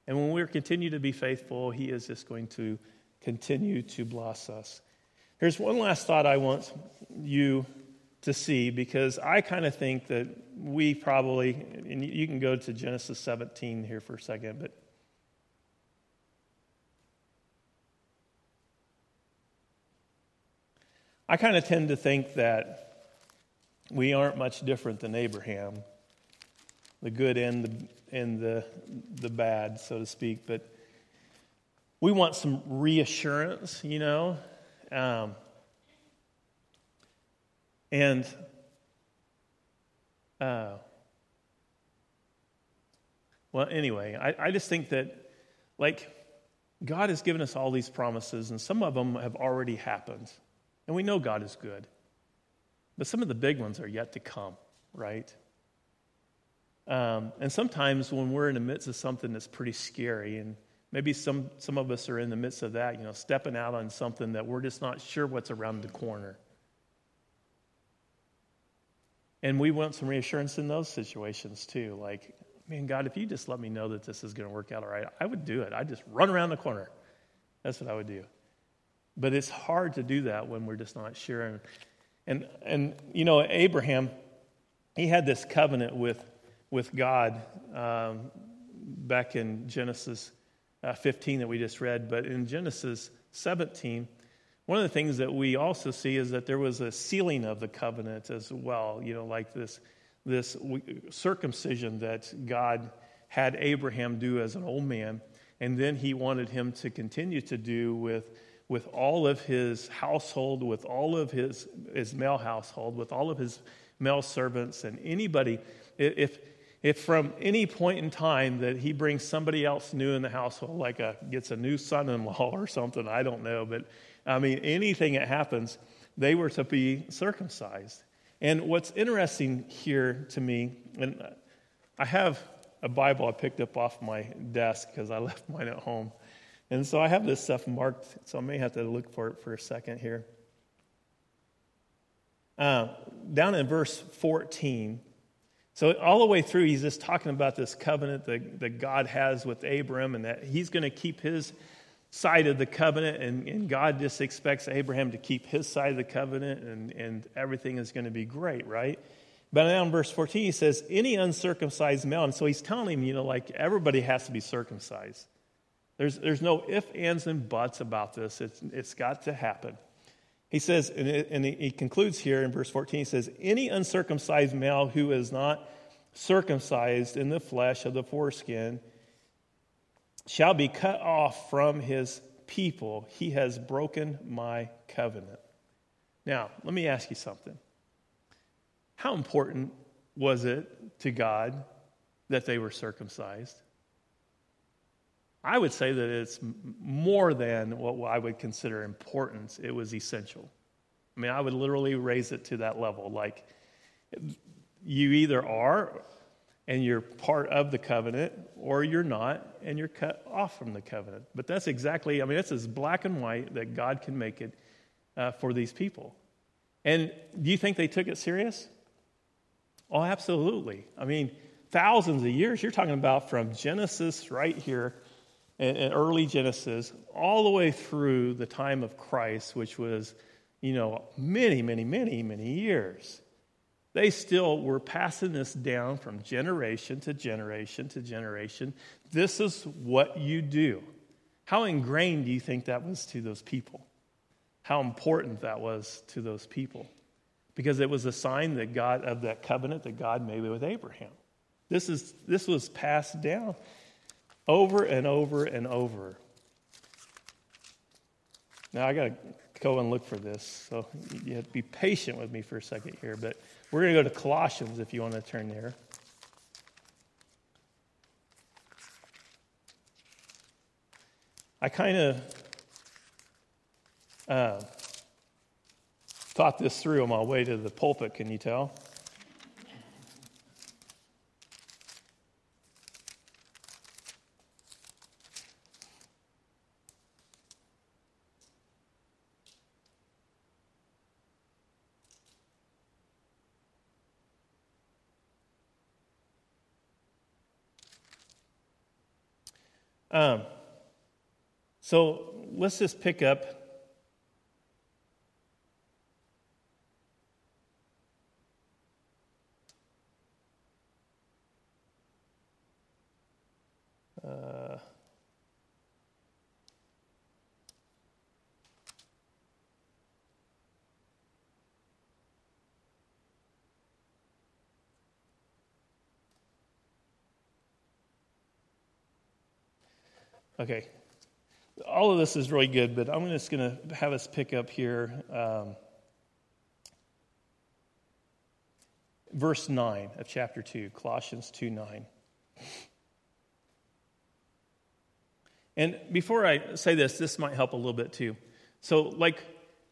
And when we continue to be faithful, He is just going to continue to bless us. Here's one last thought I want you to see because I kind of think that we probably, and you can go to Genesis 17 here for a second, but I kind of tend to think that we aren't much different than Abraham, the good and the, and the, the bad, so to speak. But we want some reassurance, you know. Um, and uh, well, anyway, I, I just think that, like, God has given us all these promises, and some of them have already happened. And we know God is good. But some of the big ones are yet to come, right? Um, and sometimes when we're in the midst of something that's pretty scary, and maybe some, some of us are in the midst of that, you know, stepping out on something that we're just not sure what's around the corner. And we want some reassurance in those situations too. Like, man, God, if you just let me know that this is going to work out all right, I would do it. I'd just run around the corner. That's what I would do. But it's hard to do that when we're just not sure. And, and, you know, Abraham, he had this covenant with, with God um, back in Genesis uh, 15 that we just read. But in Genesis 17, one of the things that we also see is that there was a sealing of the covenant as well, you know, like this, this circumcision that God had Abraham do as an old man, and then he wanted him to continue to do with, with all of his household, with all of his, his male household, with all of his male servants, and anybody. If, if from any point in time that he brings somebody else new in the household, like a, gets a new son in law or something, I don't know, but I mean, anything that happens, they were to be circumcised. And what's interesting here to me, and I have a Bible I picked up off my desk because I left mine at home. And so I have this stuff marked, so I may have to look for it for a second here. Uh, down in verse 14, so all the way through, he's just talking about this covenant that, that God has with Abram and that he's going to keep his side of the covenant, and, and God just expects Abraham to keep his side of the covenant, and, and everything is going to be great, right? But now in verse 14, he says, Any uncircumcised male. And so he's telling him, you know, like everybody has to be circumcised. There's, there's no ifs, ands, and buts about this. It's, it's got to happen. He says, and, it, and he concludes here in verse 14, he says, Any uncircumcised male who is not circumcised in the flesh of the foreskin shall be cut off from his people. He has broken my covenant. Now, let me ask you something. How important was it to God that they were circumcised? I would say that it's more than what I would consider importance. It was essential. I mean, I would literally raise it to that level. Like, you either are and you're part of the covenant, or you're not, and you're cut off from the covenant. But that's exactly, I mean, that's as black and white that God can make it uh, for these people. And do you think they took it serious? Oh, absolutely. I mean, thousands of years, you're talking about from Genesis right here, and early Genesis, all the way through the time of Christ, which was, you know, many, many, many, many years. They still were passing this down from generation to generation to generation. This is what you do. How ingrained do you think that was to those people? How important that was to those people? Because it was a sign that God of that covenant that God made with Abraham. This, is, this was passed down over and over and over. Now, I got to go and look for this. So you have to be patient with me for a second here. But we're going to go to Colossians if you want to turn there. I kind of uh, thought this through on my way to the pulpit, can you tell? Um, so let's just pick up. Uh, Okay. All of this is really good, but I'm just going to have us pick up here. Um, verse 9 of chapter 2, Colossians 2 9. And before I say this, this might help a little bit too. So, like,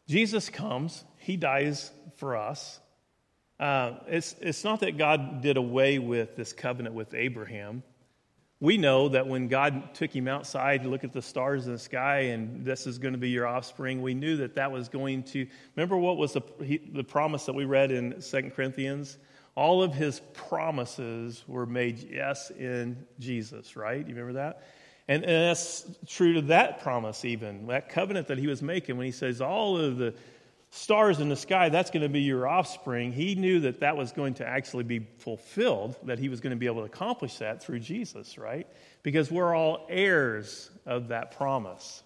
Jesus comes, he dies for us. Uh, it's, it's not that God did away with this covenant with Abraham we know that when God took him outside to look at the stars in the sky and this is going to be your offspring, we knew that that was going to. Remember what was the, he, the promise that we read in Second Corinthians? All of his promises were made yes in Jesus, right? You remember that? And, and that's true to that promise, even that covenant that he was making when he says, All of the stars in the sky, that's going to be your offspring. He knew that that was going to actually be fulfilled, that he was going to be able to accomplish that through Jesus, right? Because we're all heirs of that promise.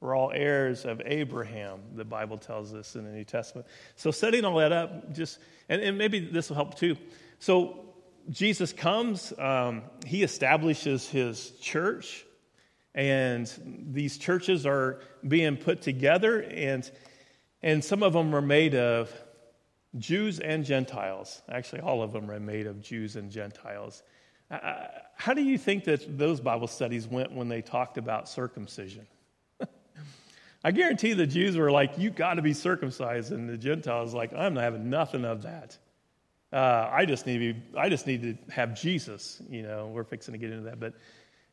We're all heirs of Abraham, the Bible tells us in the New Testament. So, setting all that up, just, and, and maybe this will help too. So, Jesus comes, um, he establishes his church, and these churches are being put together, and and some of them are made of Jews and Gentiles. Actually, all of them are made of Jews and Gentiles. How do you think that those Bible studies went when they talked about circumcision? I guarantee the Jews were like, you got to be circumcised. And the Gentiles like, I'm not having nothing of that. Uh, I just need to be, I just need to have Jesus. You know, we're fixing to get into that. But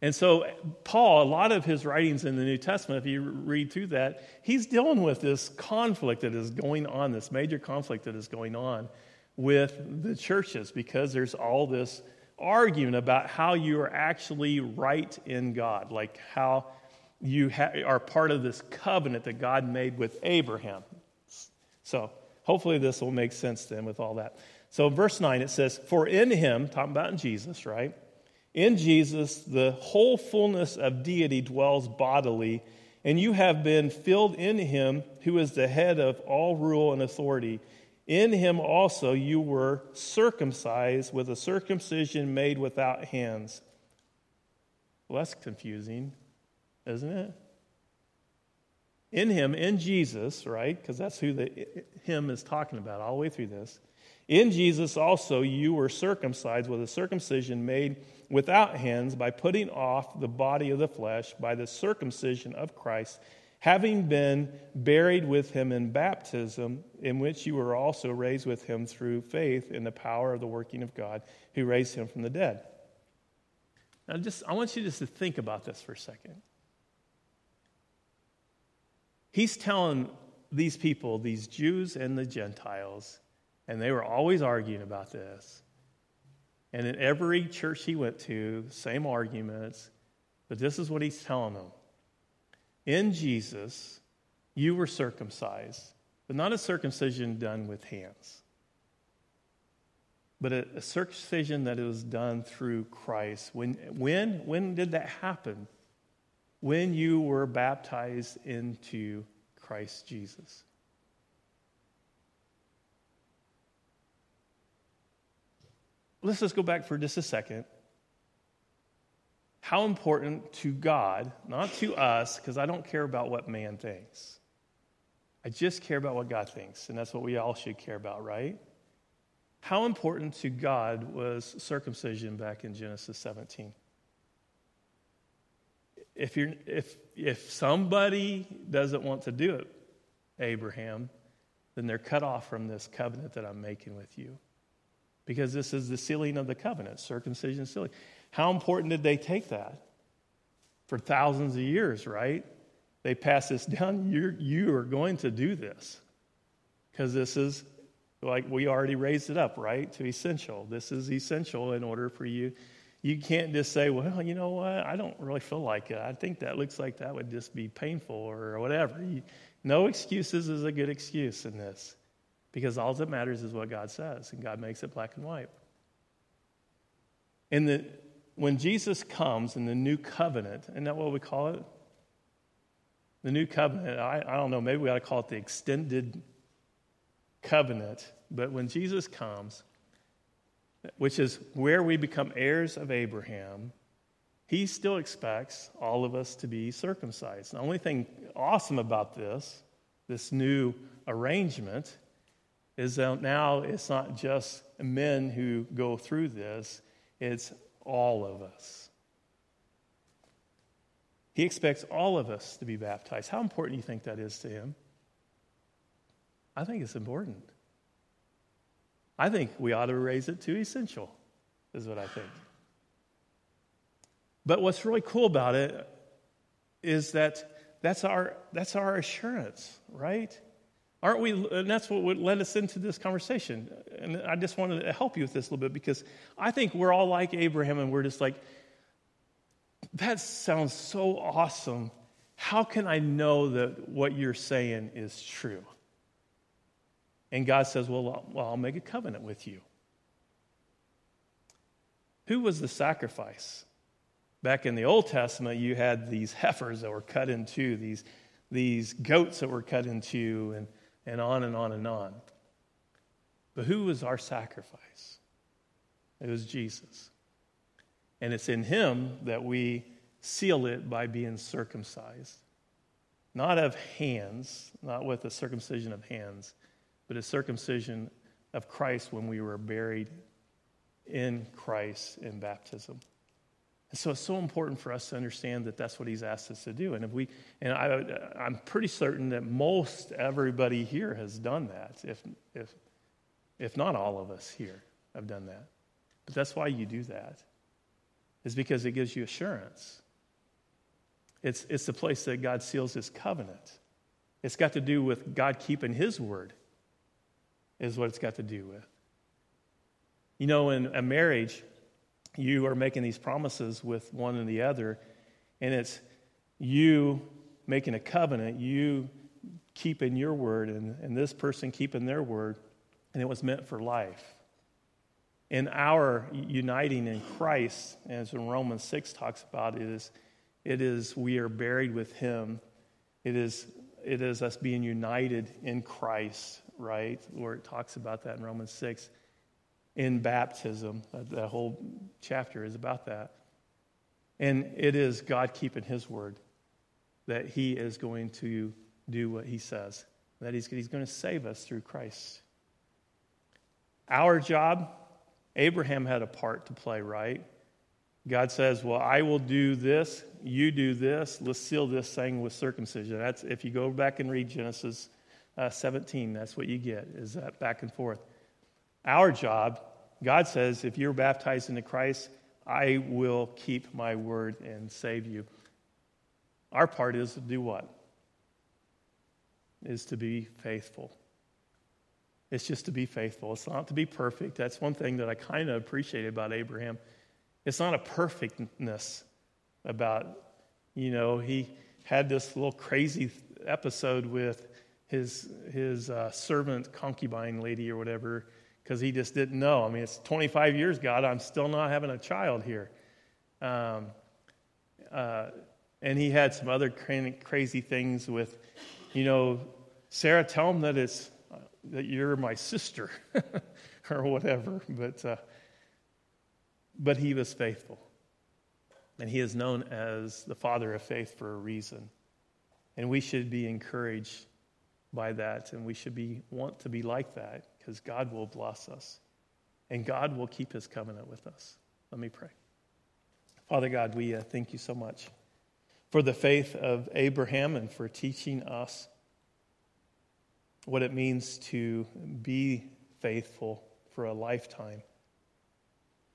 and so, Paul, a lot of his writings in the New Testament, if you read through that, he's dealing with this conflict that is going on, this major conflict that is going on with the churches, because there's all this argument about how you are actually right in God, like how you ha- are part of this covenant that God made with Abraham. So, hopefully, this will make sense then with all that. So, verse 9, it says, For in him, talking about in Jesus, right? In Jesus, the whole fullness of deity dwells bodily, and you have been filled in him who is the head of all rule and authority. In him also you were circumcised with a circumcision made without hands. Well, that's confusing, isn't it? In him, in Jesus, right? Because that's who the him is talking about all the way through this. In Jesus also you were circumcised with a circumcision made without hands by putting off the body of the flesh by the circumcision of Christ, having been buried with him in baptism, in which you were also raised with him through faith in the power of the working of God who raised him from the dead. Now, just, I want you just to think about this for a second. He's telling these people, these Jews and the Gentiles, and they were always arguing about this. And in every church he went to, same arguments. But this is what he's telling them In Jesus, you were circumcised, but not a circumcision done with hands, but a, a circumcision that was done through Christ. When, when, when did that happen? When you were baptized into Christ Jesus. Let's just go back for just a second. How important to God, not to us, because I don't care about what man thinks. I just care about what God thinks, and that's what we all should care about, right? How important to God was circumcision back in Genesis 17? If, you're, if, if somebody doesn't want to do it, Abraham, then they're cut off from this covenant that I'm making with you. Because this is the sealing of the covenant, circumcision sealing. How important did they take that? For thousands of years, right? they pass this down, you're, you are going to do this. Because this is, like we already raised it up, right? To essential. This is essential in order for you. You can't just say, well, you know what? I don't really feel like it. I think that looks like that would just be painful or whatever. You, no excuses is a good excuse in this. Because all that matters is what God says, and God makes it black and white. And when Jesus comes in the new covenant, isn't that what we call it? The new covenant, I, I don't know, maybe we ought to call it the extended covenant. But when Jesus comes, which is where we become heirs of Abraham, he still expects all of us to be circumcised. The only thing awesome about this, this new arrangement, is that now it's not just men who go through this, it's all of us. He expects all of us to be baptized. How important do you think that is to him? I think it's important. I think we ought to raise it to essential, is what I think. But what's really cool about it is that that's our, that's our assurance, right? Aren't we? And that's what led us into this conversation. And I just wanted to help you with this a little bit because I think we're all like Abraham and we're just like, that sounds so awesome. How can I know that what you're saying is true? And God says, Well, well I'll make a covenant with you. Who was the sacrifice? Back in the Old Testament, you had these heifers that were cut in two, these, these goats that were cut in two, and, and on and on and on. But who was our sacrifice? It was Jesus. And it's in him that we seal it by being circumcised. Not of hands, not with a circumcision of hands, but a circumcision of Christ when we were buried in Christ in baptism. And so it's so important for us to understand that that's what he's asked us to do. And if we, and I, I'm pretty certain that most everybody here has done that, if, if, if not all of us here have done that. But that's why you do that is because it gives you assurance. It's, it's the place that God seals his covenant. It's got to do with God keeping his word, is what it's got to do with. You know, in a marriage, you are making these promises with one and the other, and it's you making a covenant, you keeping your word, and, and this person keeping their word, and it was meant for life in our uniting in Christ, as in Romans 6 talks about, it is, it is we are buried with him. It is, it is us being united in Christ, right? Where it talks about that in Romans 6. In baptism, that whole chapter is about that. And it is God keeping his word that he is going to do what he says, that he's, he's going to save us through Christ. Our job Abraham had a part to play, right? God says, Well, I will do this, you do this, let's seal this thing with circumcision. That's if you go back and read Genesis uh, 17, that's what you get, is that back and forth. Our job, God says, if you're baptized into Christ, I will keep my word and save you. Our part is to do what? Is to be faithful. It's just to be faithful. It's not to be perfect. That's one thing that I kind of appreciated about Abraham. It's not a perfectness about, you know, he had this little crazy episode with his, his uh, servant concubine lady or whatever because he just didn't know. I mean, it's 25 years, God, I'm still not having a child here. Um, uh, and he had some other crazy things with, you know, Sarah, tell him that it's that you're my sister or whatever. But, uh, but he was faithful. And he is known as the father of faith for a reason. And we should be encouraged by that, and we should be want to be like that because God will bless us, and God will keep His covenant with us. Let me pray. Father God, we uh, thank you so much for the faith of Abraham and for teaching us what it means to be faithful for a lifetime.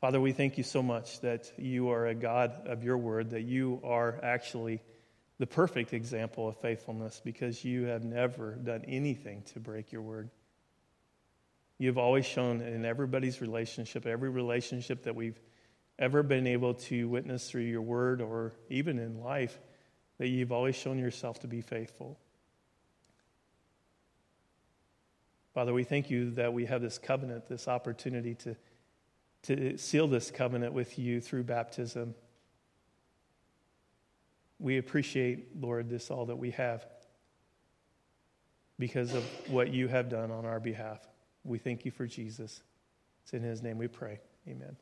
Father, we thank you so much that you are a God of your word, that you are actually the perfect example of faithfulness because you have never done anything to break your word. You've always shown in everybody's relationship, every relationship that we've ever been able to witness through your word or even in life, that you've always shown yourself to be faithful. Father, we thank you that we have this covenant, this opportunity to, to seal this covenant with you through baptism. We appreciate, Lord, this all that we have because of what you have done on our behalf. We thank you for Jesus. It's in his name we pray. Amen.